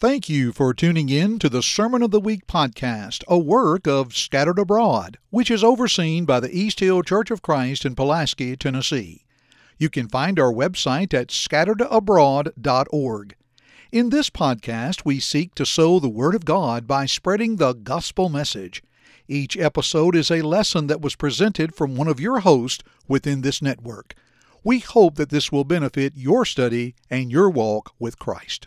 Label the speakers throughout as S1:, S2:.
S1: Thank you for tuning in to the Sermon of the Week podcast, a work of Scattered Abroad, which is overseen by the East Hill Church of Christ in Pulaski, Tennessee. You can find our website at scatteredabroad.org. In this podcast, we seek to sow the Word of God by spreading the gospel message. Each episode is a lesson that was presented from one of your hosts within this network. We hope that this will benefit your study and your walk with Christ.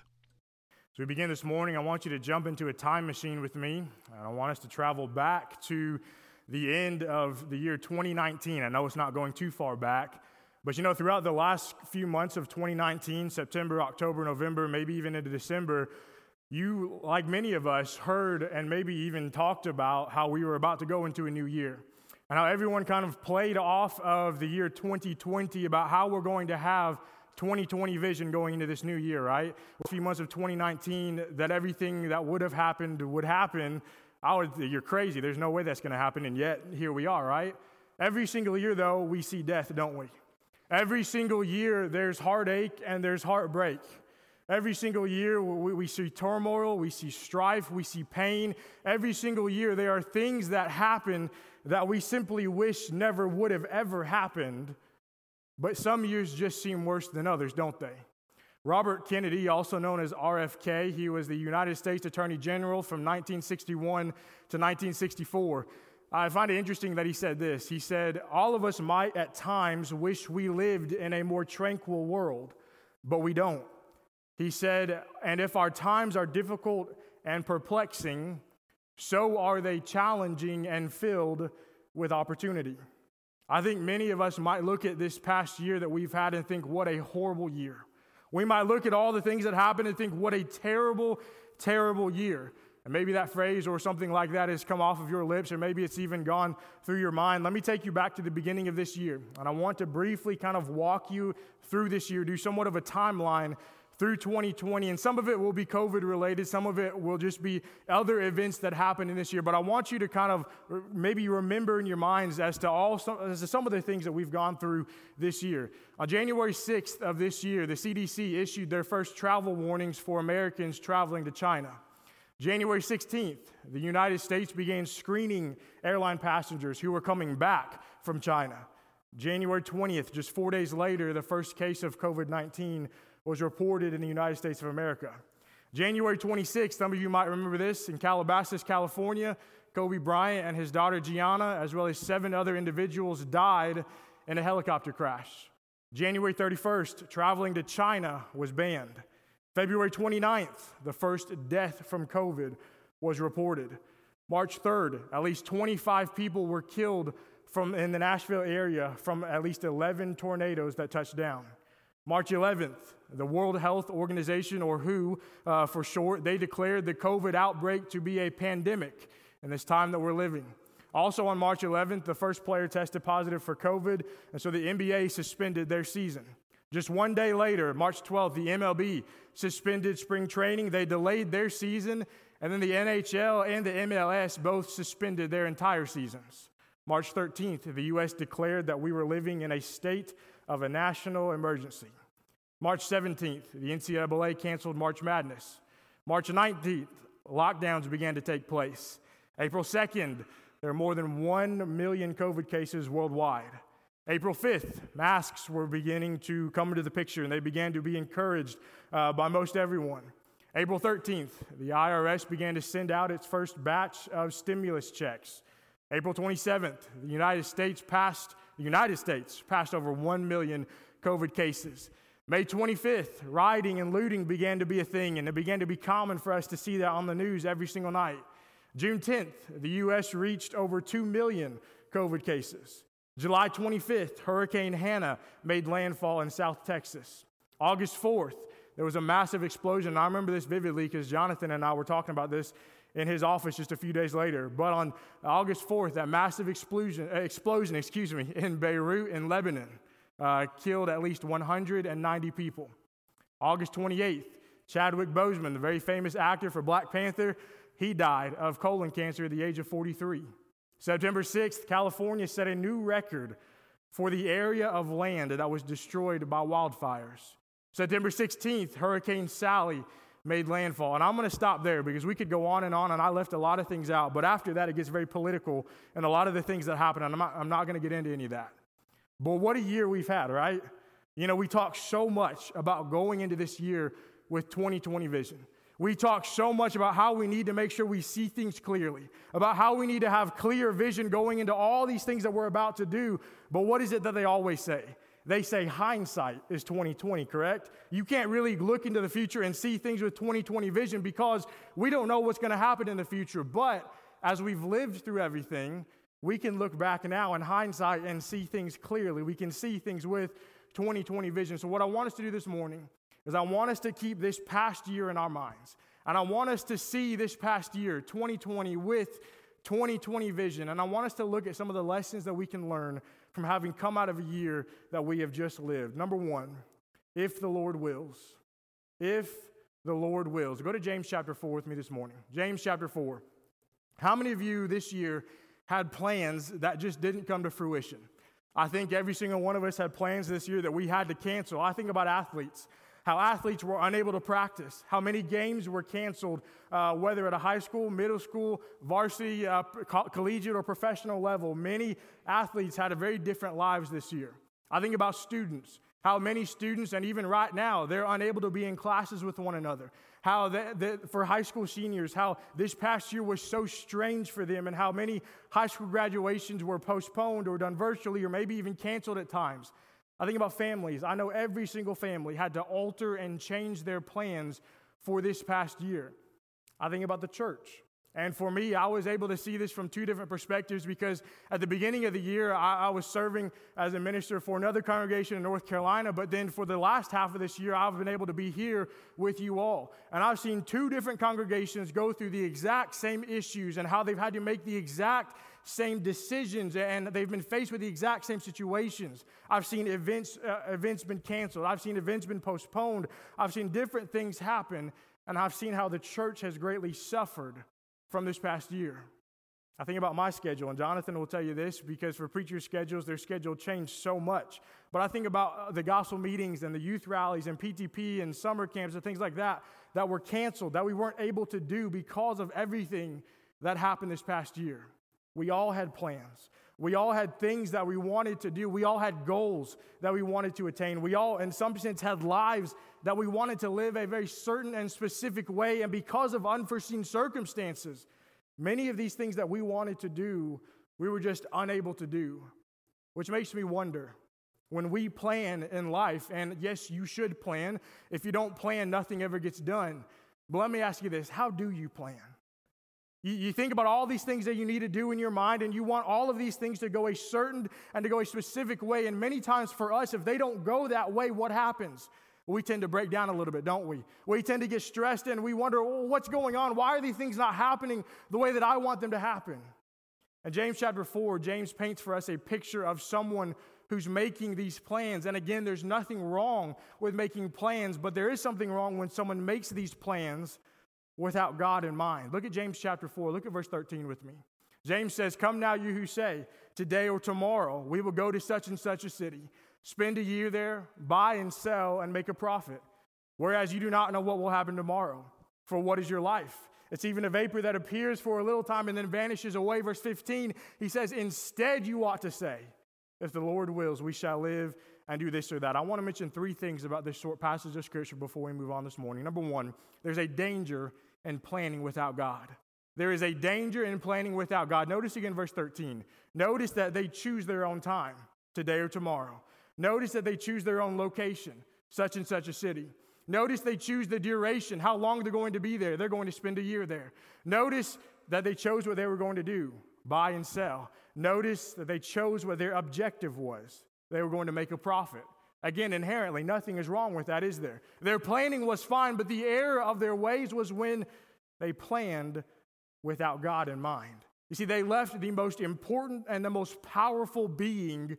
S2: As we begin this morning, I want you to jump into a time machine with me. I want us to travel back to the end of the year 2019. I know it's not going too far back, but you know, throughout the last few months of 2019, September, October, November, maybe even into December, you, like many of us, heard and maybe even talked about how we were about to go into a new year. And how everyone kind of played off of the year 2020 about how we're going to have 2020 vision going into this new year, right? A few months of 2019, that everything that would have happened would happen. I would, you're crazy. There's no way that's going to happen. And yet, here we are, right? Every single year, though, we see death, don't we? Every single year, there's heartache and there's heartbreak. Every single year, we, we see turmoil, we see strife, we see pain. Every single year, there are things that happen that we simply wish never would have ever happened. But some years just seem worse than others, don't they? Robert Kennedy, also known as RFK, he was the United States Attorney General from 1961 to 1964. I find it interesting that he said this. He said, All of us might at times wish we lived in a more tranquil world, but we don't. He said, And if our times are difficult and perplexing, so are they challenging and filled with opportunity. I think many of us might look at this past year that we've had and think, what a horrible year. We might look at all the things that happened and think, what a terrible, terrible year. And maybe that phrase or something like that has come off of your lips, or maybe it's even gone through your mind. Let me take you back to the beginning of this year. And I want to briefly kind of walk you through this year, do somewhat of a timeline through 2020. And some of it will be COVID related, some of it will just be other events that happened in this year. But I want you to kind of maybe remember in your minds as to all some, as to some of the things that we've gone through this year. On January 6th of this year, the CDC issued their first travel warnings for Americans traveling to China. January 16th, the United States began screening airline passengers who were coming back from China. January 20th, just four days later, the first case of COVID 19 was reported in the United States of America. January 26th, some of you might remember this, in Calabasas, California, Kobe Bryant and his daughter Gianna, as well as seven other individuals, died in a helicopter crash. January 31st, traveling to China was banned. February 29th, the first death from COVID was reported. March 3rd, at least 25 people were killed from in the Nashville area from at least 11 tornadoes that touched down. March 11th, the World Health Organization, or WHO uh, for short, they declared the COVID outbreak to be a pandemic in this time that we're living. Also on March 11th, the first player tested positive for COVID, and so the NBA suspended their season. Just one day later, March 12th, the MLB suspended spring training. They delayed their season, and then the NHL and the MLS both suspended their entire seasons. March 13th, the U.S. declared that we were living in a state of a national emergency. March 17th, the NCAA canceled March Madness. March 19th, lockdowns began to take place. April 2nd, there are more than 1 million COVID cases worldwide. April 5th, masks were beginning to come into the picture and they began to be encouraged uh, by most everyone. April 13th, the IRS began to send out its first batch of stimulus checks. April 27th, the United States passed the United States passed over 1 million COVID cases. May 25th, rioting and looting began to be a thing, and it began to be common for us to see that on the news every single night. June 10th, the U.S. reached over 2 million COVID cases. July 25th, Hurricane Hanna made landfall in South Texas. August 4th, there was a massive explosion. And I remember this vividly because Jonathan and I were talking about this in his office just a few days later. But on August 4th, that massive explosion, uh, explosion excuse me, in Beirut in Lebanon uh, killed at least 190 people. August 28th, Chadwick Boseman, the very famous actor for Black Panther, he died of colon cancer at the age of 43. September 6th, California set a new record for the area of land that was destroyed by wildfires. September 16th, Hurricane Sally made landfall. And I'm going to stop there because we could go on and on, and I left a lot of things out. But after that, it gets very political and a lot of the things that happen, and I'm not, I'm not going to get into any of that. But what a year we've had, right? You know, we talk so much about going into this year with 2020 vision. We talk so much about how we need to make sure we see things clearly, about how we need to have clear vision going into all these things that we're about to do. But what is it that they always say? They say hindsight is 2020, correct? You can't really look into the future and see things with 2020 vision because we don't know what's going to happen in the future. But as we've lived through everything, we can look back now in hindsight and see things clearly. We can see things with 2020 vision. So, what I want us to do this morning is I want us to keep this past year in our minds. And I want us to see this past year, 2020, with 2020 vision. And I want us to look at some of the lessons that we can learn from having come out of a year that we have just lived. Number one, if the Lord wills. If the Lord wills. Go to James chapter 4 with me this morning. James chapter 4. How many of you this year had plans that just didn't come to fruition? I think every single one of us had plans this year that we had to cancel. I think about athletes how athletes were unable to practice, how many games were canceled, uh, whether at a high school, middle school, varsity, uh, co- collegiate, or professional level. Many athletes had a very different lives this year. I think about students, how many students, and even right now, they're unable to be in classes with one another. How for high school seniors, how this past year was so strange for them, and how many high school graduations were postponed or done virtually or maybe even canceled at times. I think about families. I know every single family had to alter and change their plans for this past year. I think about the church. And for me, I was able to see this from two different perspectives because at the beginning of the year, I, I, was serving as a minister for another congregation in North Carolina. But then for the last half of this year, I've been able to be here with you all. And I've seen two different congregations go through the exact same issues and how they've had to make the exact same decisions and they've been faced with the exact same situations. I've seen events, uh, events been canceled. I've seen events been postponed. I've seen different things happen. And I've seen how the church has greatly suffered from this past year. I think about my schedule, and Jonathan will tell you this because for preachers' schedules, their schedule changed so much. But I think about uh, the gospel meetings and the youth rallies and PTP and summer camps and things like that that were canceled, that we weren't able to do because of everything that happened this past year. We all had plans. We all had things that we wanted to do. We all had goals that we wanted to attain. We all, in some sense, had lives that we wanted to live a very certain and specific way. And because of unforeseen circumstances, many of these things that we wanted to do, we were just unable to do. Which makes me wonder when we plan in life, and yes, you should plan. If you don't plan, nothing ever gets done. But let me ask you this how do you plan? You, you think about all these things that you need to do in your mind, and you want all of these things to go a certain and to go a specific way. And many times for us, if they don't go that way, what happens? We tend to break down a little bit, don't we? We tend to get stressed and we wonder, well, what's going on? Why are these things not happening the way that I want them to happen? And James chapter 4, James paints for us a picture of someone who's making these plans. And again, there's nothing wrong with making plans, but there is something wrong when someone makes these plans without God in mind. Look at James chapter 4. Look at verse 13 with me. James says, Come now, you who say, Today or tomorrow we will go to such and such a city, spend a year there, buy and sell, and make a profit. Whereas you do not know what will happen tomorrow. For what is your life? It's even a vapor that appears for a little time and then vanishes away. Verse 15, he says, Instead, you ought to say, If the Lord wills, we shall live and do this or that. I want to mention three things about this short passage of Scripture before we move on this morning. Number one, there's a danger in planning without God. There is a danger in planning without God. Notice again verse 13. Notice that they choose their own time, today or tomorrow. Notice that they choose their own location, such and such a city. Notice they choose the duration, how long they're going to be there. They're going to spend a year there. Notice that they chose what they were going to do buy and sell. Notice that they chose what their objective was. They were going to make a profit. Again, inherently, nothing is wrong with that, is there? Their planning was fine, but the error of their ways was when they planned without God in mind. You see, they left the most important and the most powerful being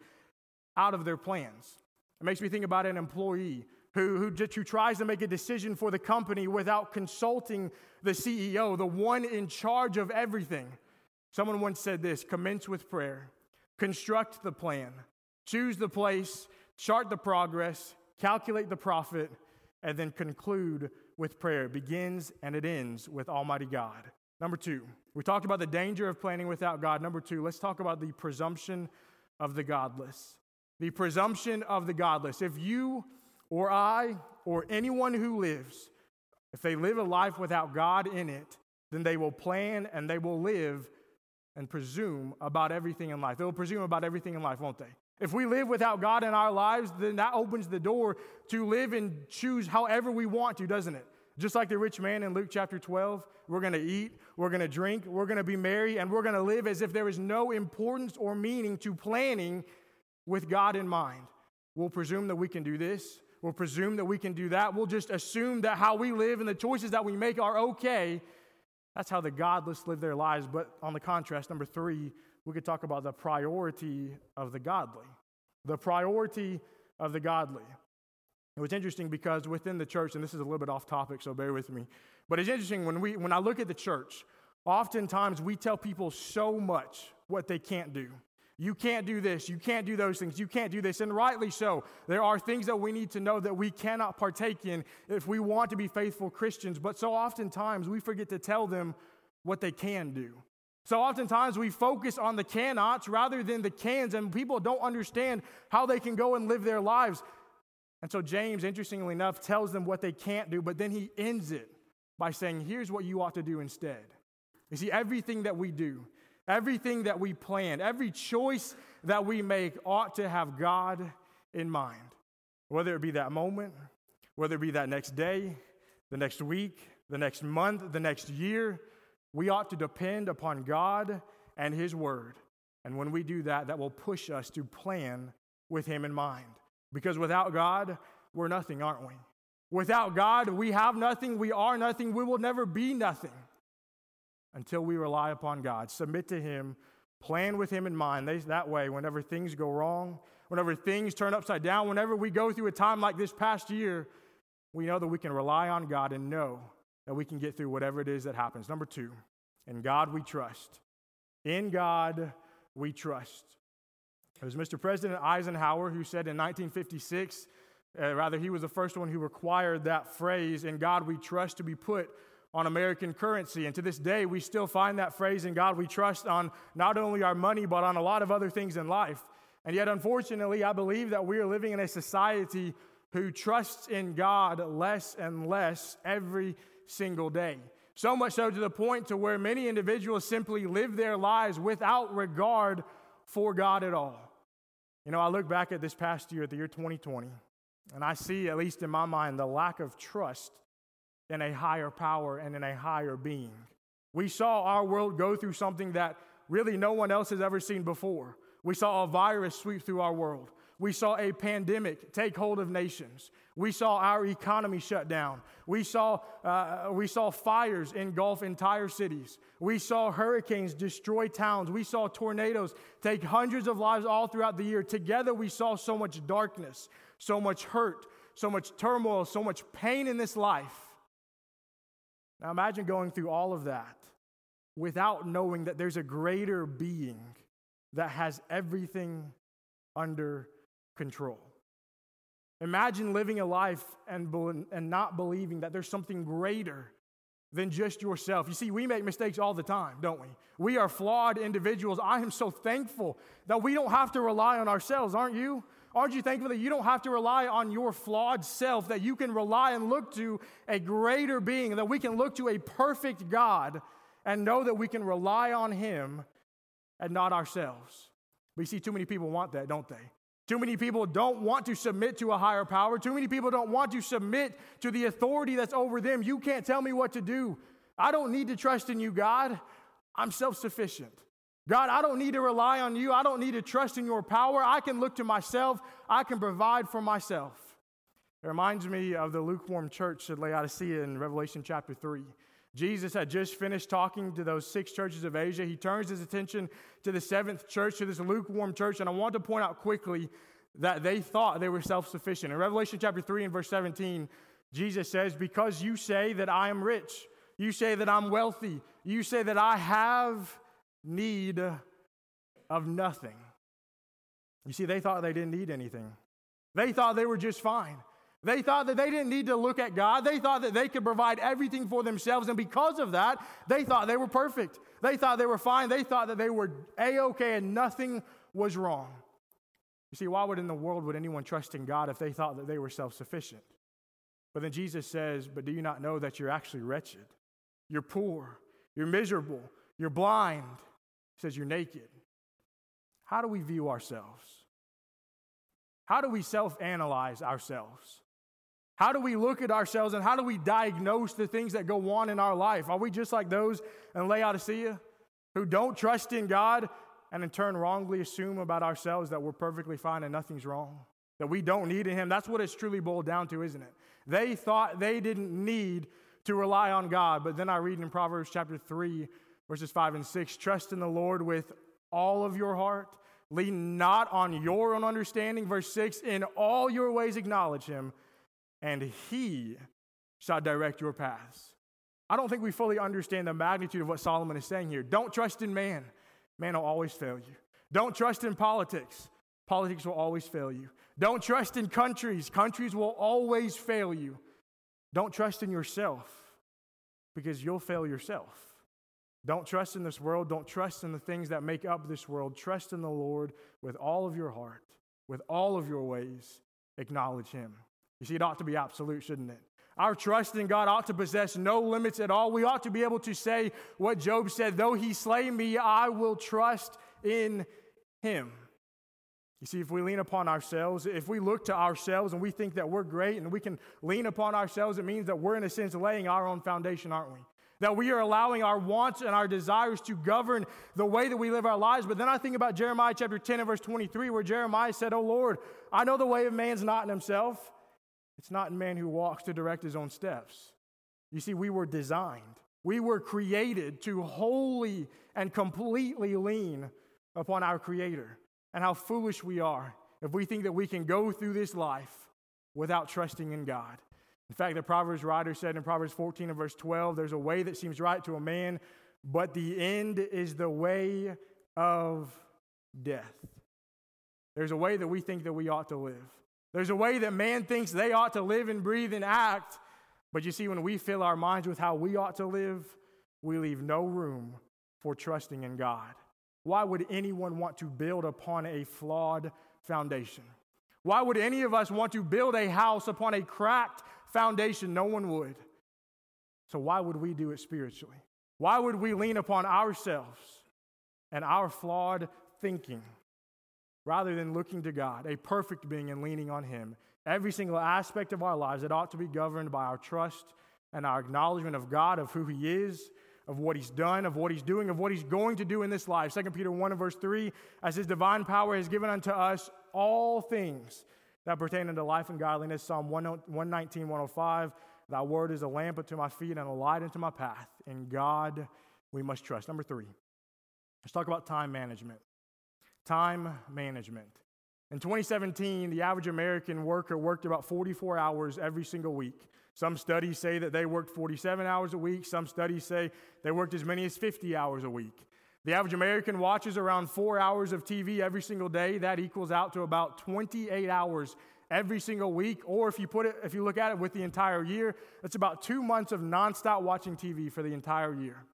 S2: out of their plans. It makes me think about an employee who, who, just, who tries to make a decision for the company without consulting the CEO, the one in charge of everything. Someone once said this commence with prayer, construct the plan, choose the place, chart the progress, calculate the profit, and then conclude with prayer. It begins and it ends with Almighty God. Number two, we talked about the danger of planning without God. Number two, let's talk about the presumption of the godless. The presumption of the godless. If you or I or anyone who lives, if they live a life without God in it, then they will plan and they will live and presume about everything in life. They will presume about everything in life, won't they? If we live without God in our lives, then that opens the door to live and choose however we want to, doesn't it? Just like the rich man in Luke chapter 12, we're going to eat, we're going to drink, we're going to be merry, and we're going to live as if there is no importance or meaning to planning with God in mind. We'll presume that we can do this, we'll presume that we can do that, we'll just assume that how we live and the choices that we make are okay. That's how the godless live their lives. But on the contrast, number three, we could talk about the priority of the godly. The priority of the godly. It was interesting because within the church, and this is a little bit off topic, so bear with me, but it's interesting when, we, when I look at the church, oftentimes we tell people so much what they can't do. You can't do this. You can't do those things. You can't do this. And rightly so. There are things that we need to know that we cannot partake in if we want to be faithful Christians. But so oftentimes we forget to tell them what they can do. So oftentimes we focus on the cannots rather than the cans, and people don't understand how they can go and live their lives. And so James, interestingly enough, tells them what they can't do, but then he ends it by saying, Here's what you ought to do instead. You see, everything that we do, everything that we plan, every choice that we make ought to have God in mind. Whether it be that moment, whether it be that next day, the next week, the next month, the next year, we ought to depend upon God and His Word. And when we do that, that will push us to plan with Him in mind. Because without God, we're nothing, aren't we? Without God, we have nothing, we are nothing, we will never be nothing until we rely upon God. Submit to Him, plan with Him in mind. That way, whenever things go wrong, whenever things turn upside down, whenever we go through a time like this past year, we know that we can rely on God and know that we can get through whatever it is that happens. Number two, in God we trust. In God we trust. It was Mr. President Eisenhower who said in 1956, uh, rather, he was the first one who required that phrase, in God we trust, to be put on American currency. And to this day, we still find that phrase, in God we trust, on not only our money, but on a lot of other things in life. And yet, unfortunately, I believe that we are living in a society who trusts in God less and less every single day. So much so to the point to where many individuals simply live their lives without regard for God at all. You know, I look back at this past year, the year 2020, and I see, at least in my mind, the lack of trust in a higher power and in a higher being. We saw our world go through something that really no one else has ever seen before. We saw a virus sweep through our world. We saw a pandemic take hold of nations. We saw our economy shut down. We saw, uh, we saw fires engulf entire cities. We saw hurricanes destroy towns. We saw tornadoes take hundreds of lives all throughout the year. Together, we saw so much darkness, so much hurt, so much turmoil, so much pain in this life. Now, imagine going through all of that without knowing that there's a greater being that has everything under control. Imagine living a life and, and not believing that there's something greater than just yourself. You see, we make mistakes all the time, don't we? We are flawed individuals. I am so thankful that we don't have to rely on ourselves, aren't you? Aren't you thankful that you don't have to rely on your flawed self, that you can rely and look to a greater being, that we can look to a perfect God and know that we can rely on Him and not ourselves? We see too many people want that, don't they? Too many people don't want to submit to a higher power. Too many people don't want to submit to the authority that's over them. You can't tell me what to do. I don't need to trust in you, God. I'm self sufficient. God, I don't need to rely on you. I don't need to trust in your power. I can look to myself. I can provide for myself. It reminds me of the lukewarm church at Laodicea in Revelation chapter 3. Jesus had just finished talking to those six churches of Asia. He turns his attention to the seventh church, to this lukewarm church. And I want to point out quickly that they thought they were self sufficient. In Revelation chapter 3 and verse 17, Jesus says, Because you say that I am rich, you say that I'm wealthy, you say that I have need of nothing. You see, they thought they didn't need anything, they thought they were just fine. They thought that they didn't need to look at God. They thought that they could provide everything for themselves. And because of that, they thought they were perfect. They thought they were fine. They thought that they were A OK and nothing was wrong. You see, why would in the world would anyone trust in God if they thought that they were self sufficient? But then Jesus says, But do you not know that you're actually wretched? You're poor. You're miserable. You're blind. He says, You're naked. How do we view ourselves? How do we self analyze ourselves? How do we look at ourselves and how do we diagnose the things that go on in our life? Are we just like those in Laodicea who don't trust in God and in turn wrongly assume about ourselves that we're perfectly fine and nothing's wrong? That we don't need Him? That's what it's truly boiled down to, isn't it? They thought they didn't need to rely on God. But then I read in Proverbs chapter 3, verses 5 and 6 trust in the Lord with all of your heart. Lean not on your own understanding. Verse 6 in all your ways acknowledge Him and he shall direct your paths. I don't think we fully understand the magnitude of what Solomon is saying here. Don't trust in man, man will always fail you. Don't trust in politics, politics will always fail you. Don't trust in countries, countries will always fail you. Don't trust in yourself because you'll fail yourself. Don't trust in this world. Don't trust in the things that make up this world. Trust in the Lord with all of your heart, with all of your ways. Acknowledge Him. You see, it ought to be absolute, shouldn't it? Our trust in God ought to possess no limits at all. We ought to be able to say what Job said though he slay me, I will trust in him. You see, if we lean upon ourselves, if we look to ourselves and we think that we're great and we can lean upon ourselves, it means that we're, in a sense, laying our own foundation, aren't we? That we are allowing our wants and our desires to govern the way that we live our lives. But then I think about Jeremiah chapter 10 and verse 23, where Jeremiah said, Oh Lord, I know the way of man's not in himself. It's not man who walks to direct his own steps. You see, we were designed, we were created to wholly and completely lean upon our Creator. And how foolish we are if we think that we can go through this life without trusting in God. In fact, the Proverbs writer said in Proverbs 14 and verse 12, there's a way that seems right to a man, but the end is the way of death. There's a way that we think that we ought to live. There's a way that man thinks they ought to live and breathe and act. But you see, when we fill our minds with how we ought to live, we leave no room for trusting in God. Why would anyone want to build upon a flawed foundation? Why would any of us want to build a house upon a cracked foundation? No one would. So, why would we do it spiritually? Why would we lean upon ourselves and our flawed thinking rather than looking to God, a perfect being, and leaning on Him. Every single aspect of our lives, it ought to be governed by our trust and our acknowledgement of God, of who He is, of what He's done, of what He's doing, of what He's going to do in this life. 2 Peter 1 and verse 3 As His divine power has given unto us all things that pertain unto life and godliness. Psalm 119, 105 Thy word is a lamp unto my feet and a light unto my path. In God we must trust. Number three, let's talk about time management. Time management. In 2017, the average American worker worked about 44 hours every single week. Some studies say that they worked 47 hours a week. Some studies say they worked as many as 50 hours a week. The average American watches around four hours of TV every single day. That equals out to about 28 hours every single week. Or if you put it, if you look at it with the entire year, it's about two months of nonstop watching TV for the entire year.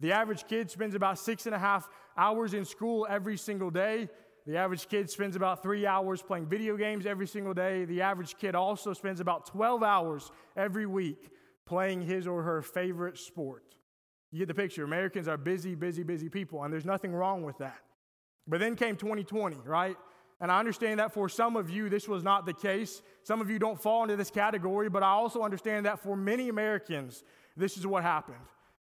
S2: The average kid spends about six and a half hours in school every single day. The average kid spends about three hours playing video games every single day. The average kid also spends about 12 hours every week playing his or her favorite sport. You get the picture. Americans are busy, busy, busy people, and there's nothing wrong with that. But then came 2020, right? And I understand that for some of you, this was not the case. Some of you don't fall into this category, but I also understand that for many Americans, this is what happened.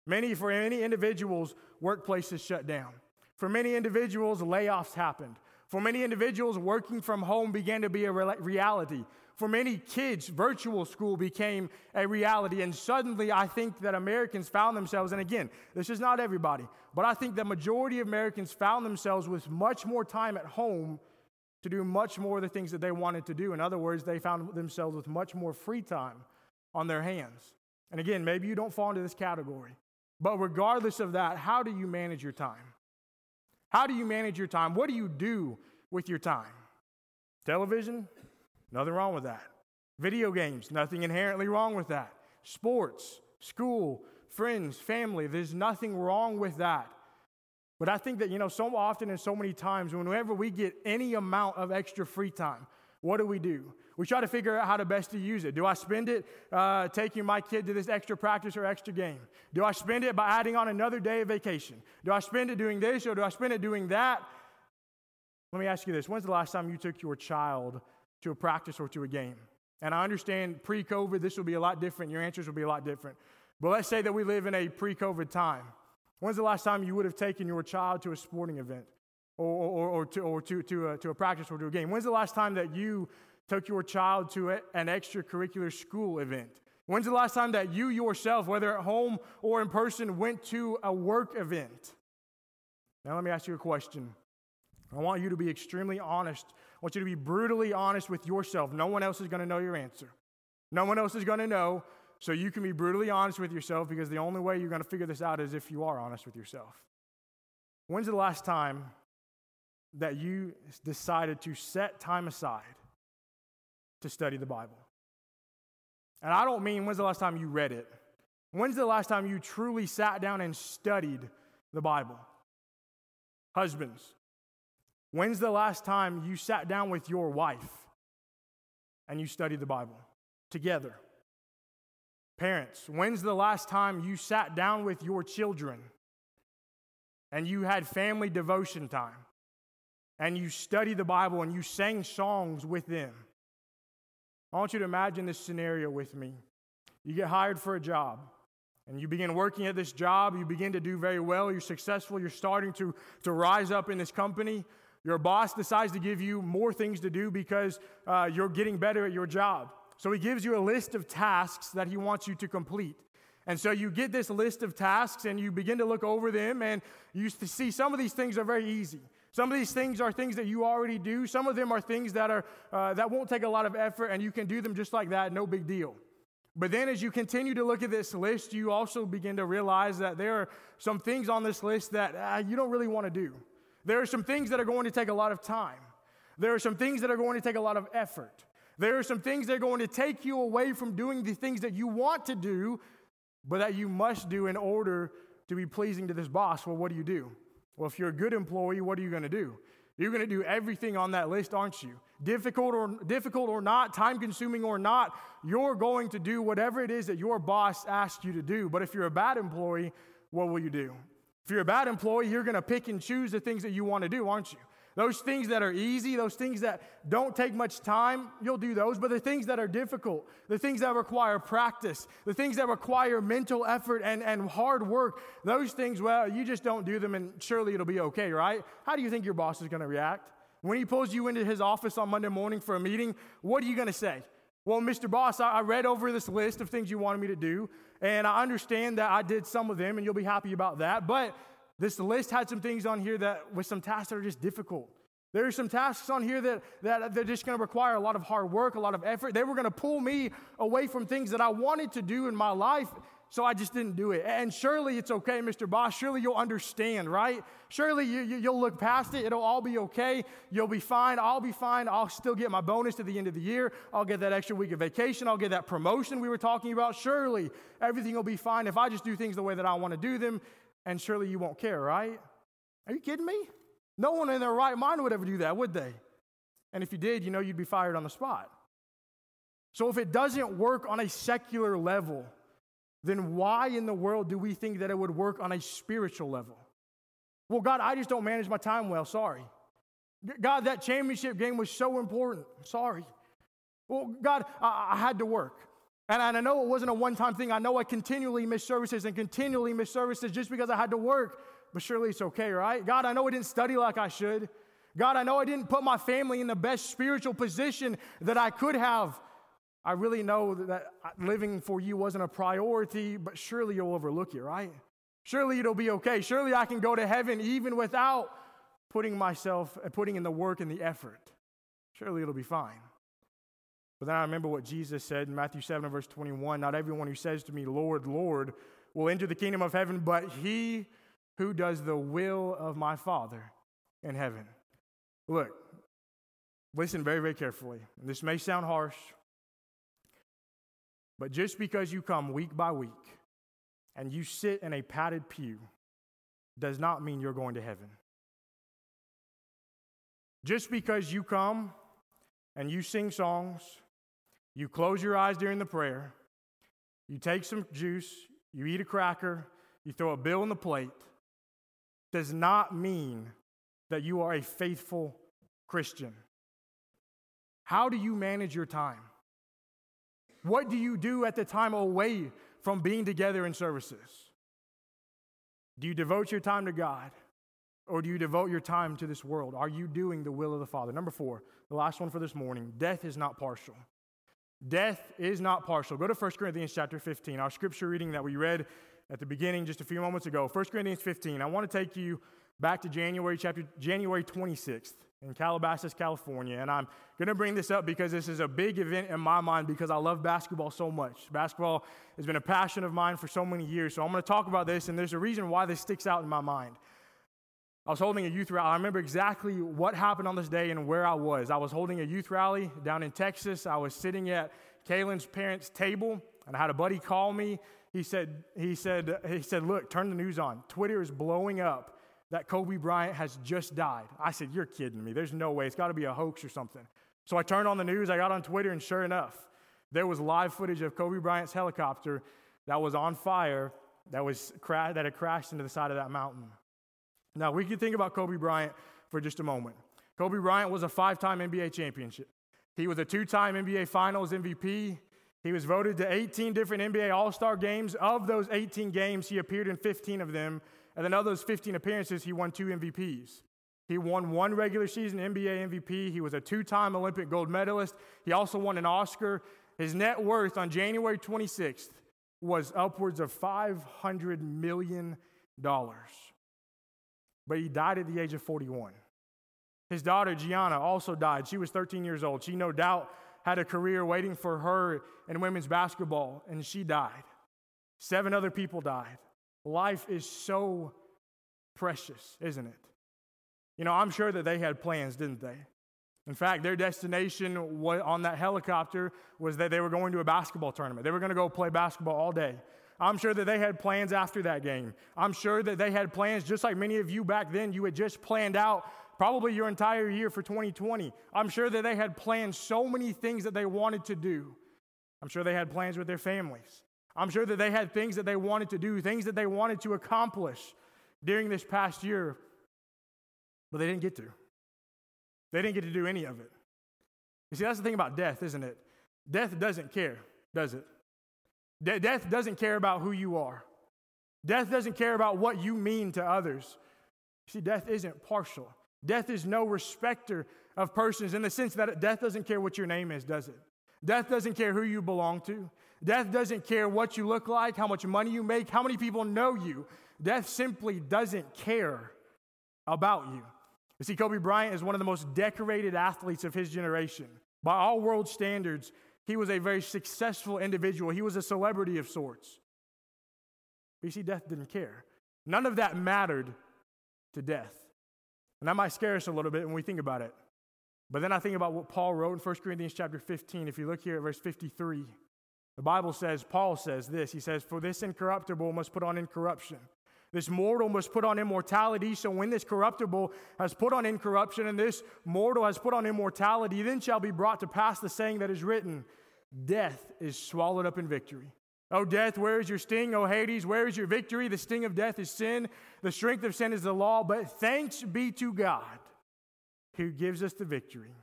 S2: Many, for many individuals, workplaces shut down. For many individuals, layoffs happened. For many individuals, working from home began to be a reality. For many kids, virtual school became a reality. And suddenly, I think that Americans found themselves, and again, this is not everybody, but I think the majority of Americans found themselves with much more time at home to do much more of the things that they wanted to do. In other words, they found themselves with much more free time on their hands. And again, maybe you don't fall into this category. But regardless of that, how do you manage your time? How do you manage your time? What do you do with your time? Television? Nothing wrong with that. Video games, nothing inherently wrong with that. Sports, school, friends, family, there's nothing wrong with that. But I think that, you know, so often and so many times, whenever we get any amount of extra free time, what do we do? We try to figure out how to best to use it. Do I spend it uh, taking my kid to this extra practice or extra game? Do I spend it by adding on another day of vacation? Do I spend it doing this or do I spend it doing that? Let me ask you this When's the last time you took your child to a practice or to a game? And I understand pre COVID, this will be a lot different. Your answers will be a lot different. But let's say that we live in a pre COVID time. When's the last time you would have taken your child to a sporting event or, or, or to, or to, to, a, to a practice or to a game? When's the last time that you took your child to an extracurricular school event? When's the last time that you yourself, whether at home or in person, went to a work event? Now, let me ask you a question. I want you to be extremely honest. I want you to be brutally honest with yourself. No one else is going to know your answer. No one else is going to know. So you can be brutally honest with yourself because the only way you're going to figure this out is if you are honest with yourself. When's the last time that you decided to set time aside to study the Bible? And I don't mean when's the last time you read it. When's the last time you truly sat down and studied the Bible? Husbands, when's the last time you sat down with your wife and you studied the Bible together? Parents, when's the last time you sat down with your children and you had family devotion time and you study the Bible and you sang songs with them? I want you to imagine this scenario with me. You get hired for a job and you begin working at this job, you begin to do very well, you're successful, you're starting to, to rise up in this company. Your boss decides to give you more things to do because uh, you're getting better at your job. So he gives you a list of tasks that he wants you to complete. And so you get this list of tasks and you begin to look over them and you see some of these things are very easy. Some of these things are things that you already do. Some of them are things that are uh, that won't take a lot of effort and you can do them just like that, no big deal. But then as you continue to look at this list, you also begin to realize that there are some things on this list that uh, you don't really want to do. There are some things that are going to take a lot of time. There are some things that are going to take a lot of effort. There are some things that are going to take you away from doing the things that you want to do, but that you must do in order to be pleasing to this boss. Well, what do you do? Well, if you're a good employee, what are you going to do? You're going to do everything on that list, aren't you? Difficult or, difficult or not, time consuming or not, you're going to do whatever it is that your boss asks you to do. But if you're a bad employee, what will you do? If you're a bad employee, you're going to pick and choose the things that you want to do, aren't you? Those things that are easy, those things that don't take much time, you'll do those. But the things that are difficult, the things that require practice, the things that require mental effort and, and hard work, those things, well, you just don't do them and surely it'll be okay, right? How do you think your boss is going to react? When he pulls you into his office on Monday morning for a meeting, what are you going to say? Well, Mr. Boss, I read over this list of things you wanted me to do, and I understand that I did some of them, and you'll be happy about that. But this list had some things on here that with some tasks that are just difficult. There are some tasks on here that, that they're just going to require a lot of hard work, a lot of effort. They were going to pull me away from things that I wanted to do in my life, so I just didn't do it. And surely it's okay, Mr. Boss. Surely you'll understand, right? Surely you, you, will look past it. It'll all be okay. You'll be fine. I'll be fine. I'll still get my bonus at the end of the year. I'll get that extra week of vacation. I'll get that promotion we were talking about. Surely everything will be fine if I just do things the way that I want to do them and surely you won't care, right? Are you kidding me? No one in their right mind would ever do that, would they? And if you did, you know you'd be fired on the spot. So if it doesn't work on a secular level, then why in the world do we think that it would work on a spiritual level? Well, God, I just don't manage my time well. Sorry. God, that championship game was so important. Sorry. Well, God, I, I had to work. And I know it wasn't a one time thing. I know I continually missed services and continually missed services just because I had to work, but surely it's okay, right? God, I know I didn't study like I should. God, I know I didn't put my family in the best spiritual position that I could have. I really know that living for you wasn't a priority, but surely you'll overlook it, right? Surely it'll be okay. Surely I can go to heaven even without putting myself, putting in the work and the effort. Surely it'll be fine. But then I remember what Jesus said in Matthew 7, verse 21 Not everyone who says to me, Lord, Lord, will enter the kingdom of heaven, but he who does the will of my Father in heaven. Look, listen very, very carefully. This may sound harsh, But just because you come week by week and you sit in a padded pew does not mean you're going to heaven. Just because you come and you sing songs, you close your eyes during the prayer, you take some juice, you eat a cracker, you throw a bill on the plate, does not mean that you are a faithful Christian. How do you manage your time? What do you do at the time away from being together in services? Do you devote your time to God or do you devote your time to this world? Are you doing the will of the Father? Number four, the last one for this morning death is not partial. Death is not partial. Go to 1 Corinthians chapter 15, our scripture reading that we read at the beginning just a few moments ago. 1 Corinthians 15. I want to take you back to January chapter January 26th in Calabasas, California. And I'm going to bring this up because this is a big event in my mind because I love basketball so much. Basketball has been a passion of mine for so many years. So I'm going to talk about this, and there's a reason why this sticks out in my mind. I was holding a youth rally. I remember exactly what happened on this day and where I was. I was holding a youth rally down in Texas. I was sitting at Kaylin's parents' table, and I had a buddy call me. He said, he said, he said, look, turn the news on. Twitter is blowing up that Kobe Bryant has just died. I said, you're kidding me. There's no way. It's got to be a hoax or something. So I turned on the news. I got on Twitter, and sure enough, there was live footage of Kobe Bryant's helicopter that was on fire that was cra- that had crashed into the side of that mountain. Now, we can think about Kobe Bryant for just a moment. Kobe Bryant was a five time NBA championship. He was a two time NBA Finals MVP. He was voted to 18 different NBA All Star games. Of those 18 games, he appeared in 15 of them. And then of those 15 appearances, he won two MVPs. He won one regular season NBA MVP. He was a two time Olympic gold medalist. He also won an Oscar. His net worth on January 26th was upwards of $500 million but he died at the age of 41. His daughter, Gianna, also died. She was 13 years old. She, no doubt, had a career waiting for her in women's basketball, and she died. Seven other people died. Life is so precious, isn't it? You know, I'm sure that they had plans, didn't they? In fact, their destination on that helicopter was that they were going to a basketball tournament. They were going to go play basketball all day. I'm sure that they had plans after that game. I'm sure that they had plans, just like many of you back then, you had just planned out probably your entire year for 2020. I'm sure that they had planned so many things that they wanted to do. I'm sure they had plans with their families. I'm sure that they had things that they wanted to do, things that they wanted to accomplish during this past year, but they didn't get to. They didn't get to do any of it. You see, that's the thing about death, isn't it? Death doesn't care, does it? De- death doesn't care about who you are. Death doesn't care about what you mean to others. See, death isn't partial. Death is no respecter of persons in the sense that death doesn't care what your name is, does it? Death doesn't care who you belong to. Death doesn't care what you look like, how much money you make, how many people know you. Death simply doesn't care about you. You see, Kobe Bryant is one of the most decorated athletes of his generation. By all world standards, he was a very successful individual. He was a celebrity of sorts. But you see, death didn't care. None of that mattered to death. And that might scare us a little bit when we think about it. But then I think about what Paul wrote in 1 Corinthians chapter 15. If you look here at verse 53, the Bible says, Paul says this. He says, For this incorruptible must put on incorruption. This mortal must put on immortality. So when this corruptible has put on incorruption and this mortal has put on immortality, then shall be brought to pass the saying that is written Death is swallowed up in victory. Oh, death, where is your sting? Oh, Hades, where is your victory? The sting of death is sin. The strength of sin is the law. But thanks be to God who gives us the victory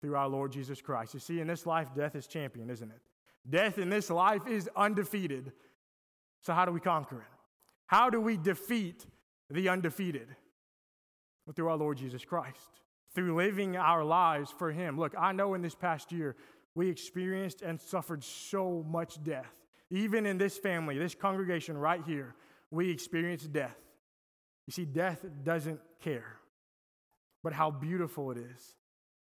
S2: through our Lord Jesus Christ. You see, in this life, death is champion, isn't it? Death in this life is undefeated. So, how do we conquer it? How do we defeat the undefeated? Well, through our Lord Jesus Christ, through living our lives for Him. Look, I know in this past year we experienced and suffered so much death. Even in this family, this congregation right here, we experienced death. You see, death doesn't care. But how beautiful it is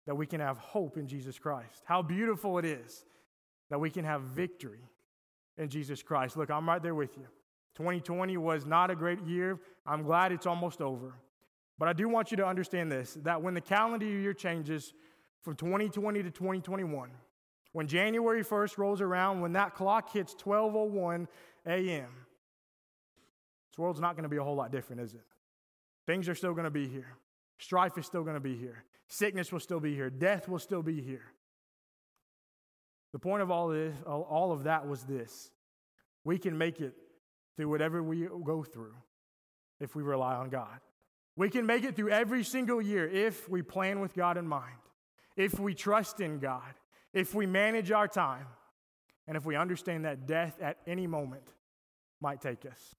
S2: that we can have hope in Jesus Christ. How beautiful it is that we can have victory in Jesus Christ. Look, I'm right there with you. 2020 was not a great year. I'm glad it's almost over. But I do want you to understand this that when the calendar year changes from 2020 to 2021, When January 1st rolls around, when that clock hits 12:01 a.m., this world's not going to be a whole lot different, is it? Things are still going to be here. Strife is still going to be here. Sickness will still be here. Death will still be here. The point of all this, all of that was this: we can make it through whatever we go through if we rely on God. We can make it through every single year if we plan with God in mind, if we trust in God, if we manage our time, and if we understand that death at any moment might take us.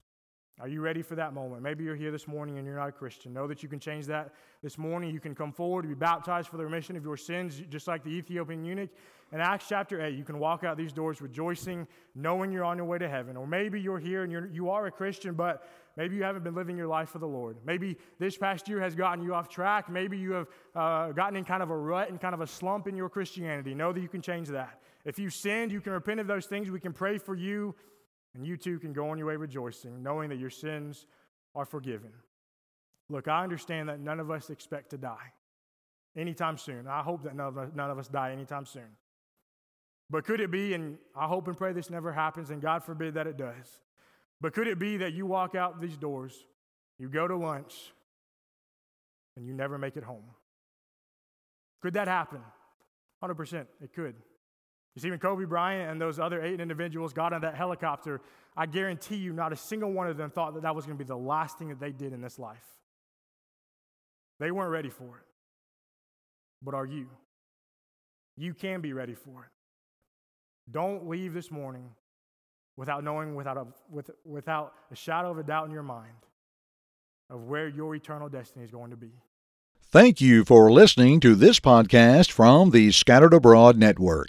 S2: Are you ready for that moment? Maybe you're here this morning and you're not a Christian. Know that you can change that this morning. You can come forward to be baptized for the remission of your sins, just like the Ethiopian eunuch. In Acts chapter 8, you can walk out these doors rejoicing, knowing you're on your way to heaven. Or maybe you're here and you're, you are a Christian, but maybe you haven't been living your life for the Lord. Maybe this past year has gotten you off track. Maybe you have uh, gotten in kind of a rut and kind of a slump in your Christianity. Know that you can change that. If you sinned, you can repent of those things. We can pray for you and you too can go on your way rejoicing, knowing that your sins are forgiven. Look, I understand that none of us expect to die anytime soon. I hope that none of us, none of us die anytime soon. But could it be, and I hope and pray this never happens, and God forbid that it does, but could it be that you walk out these doors, you go to lunch, and you never make it home? Could that happen? 100%, it could. You see, when Kobe Bryant and those other eight individuals got on that helicopter, I guarantee you not a single one of them thought that that was going to be the last thing that they did in this life. They weren't ready for it. But are you? You can be ready for it. Don't leave this morning without knowing, without a, with, without a shadow of a doubt in your mind, of where your eternal destiny is going to be.
S1: Thank you for listening to this podcast from the Scattered Abroad Network.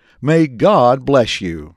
S1: May God bless you.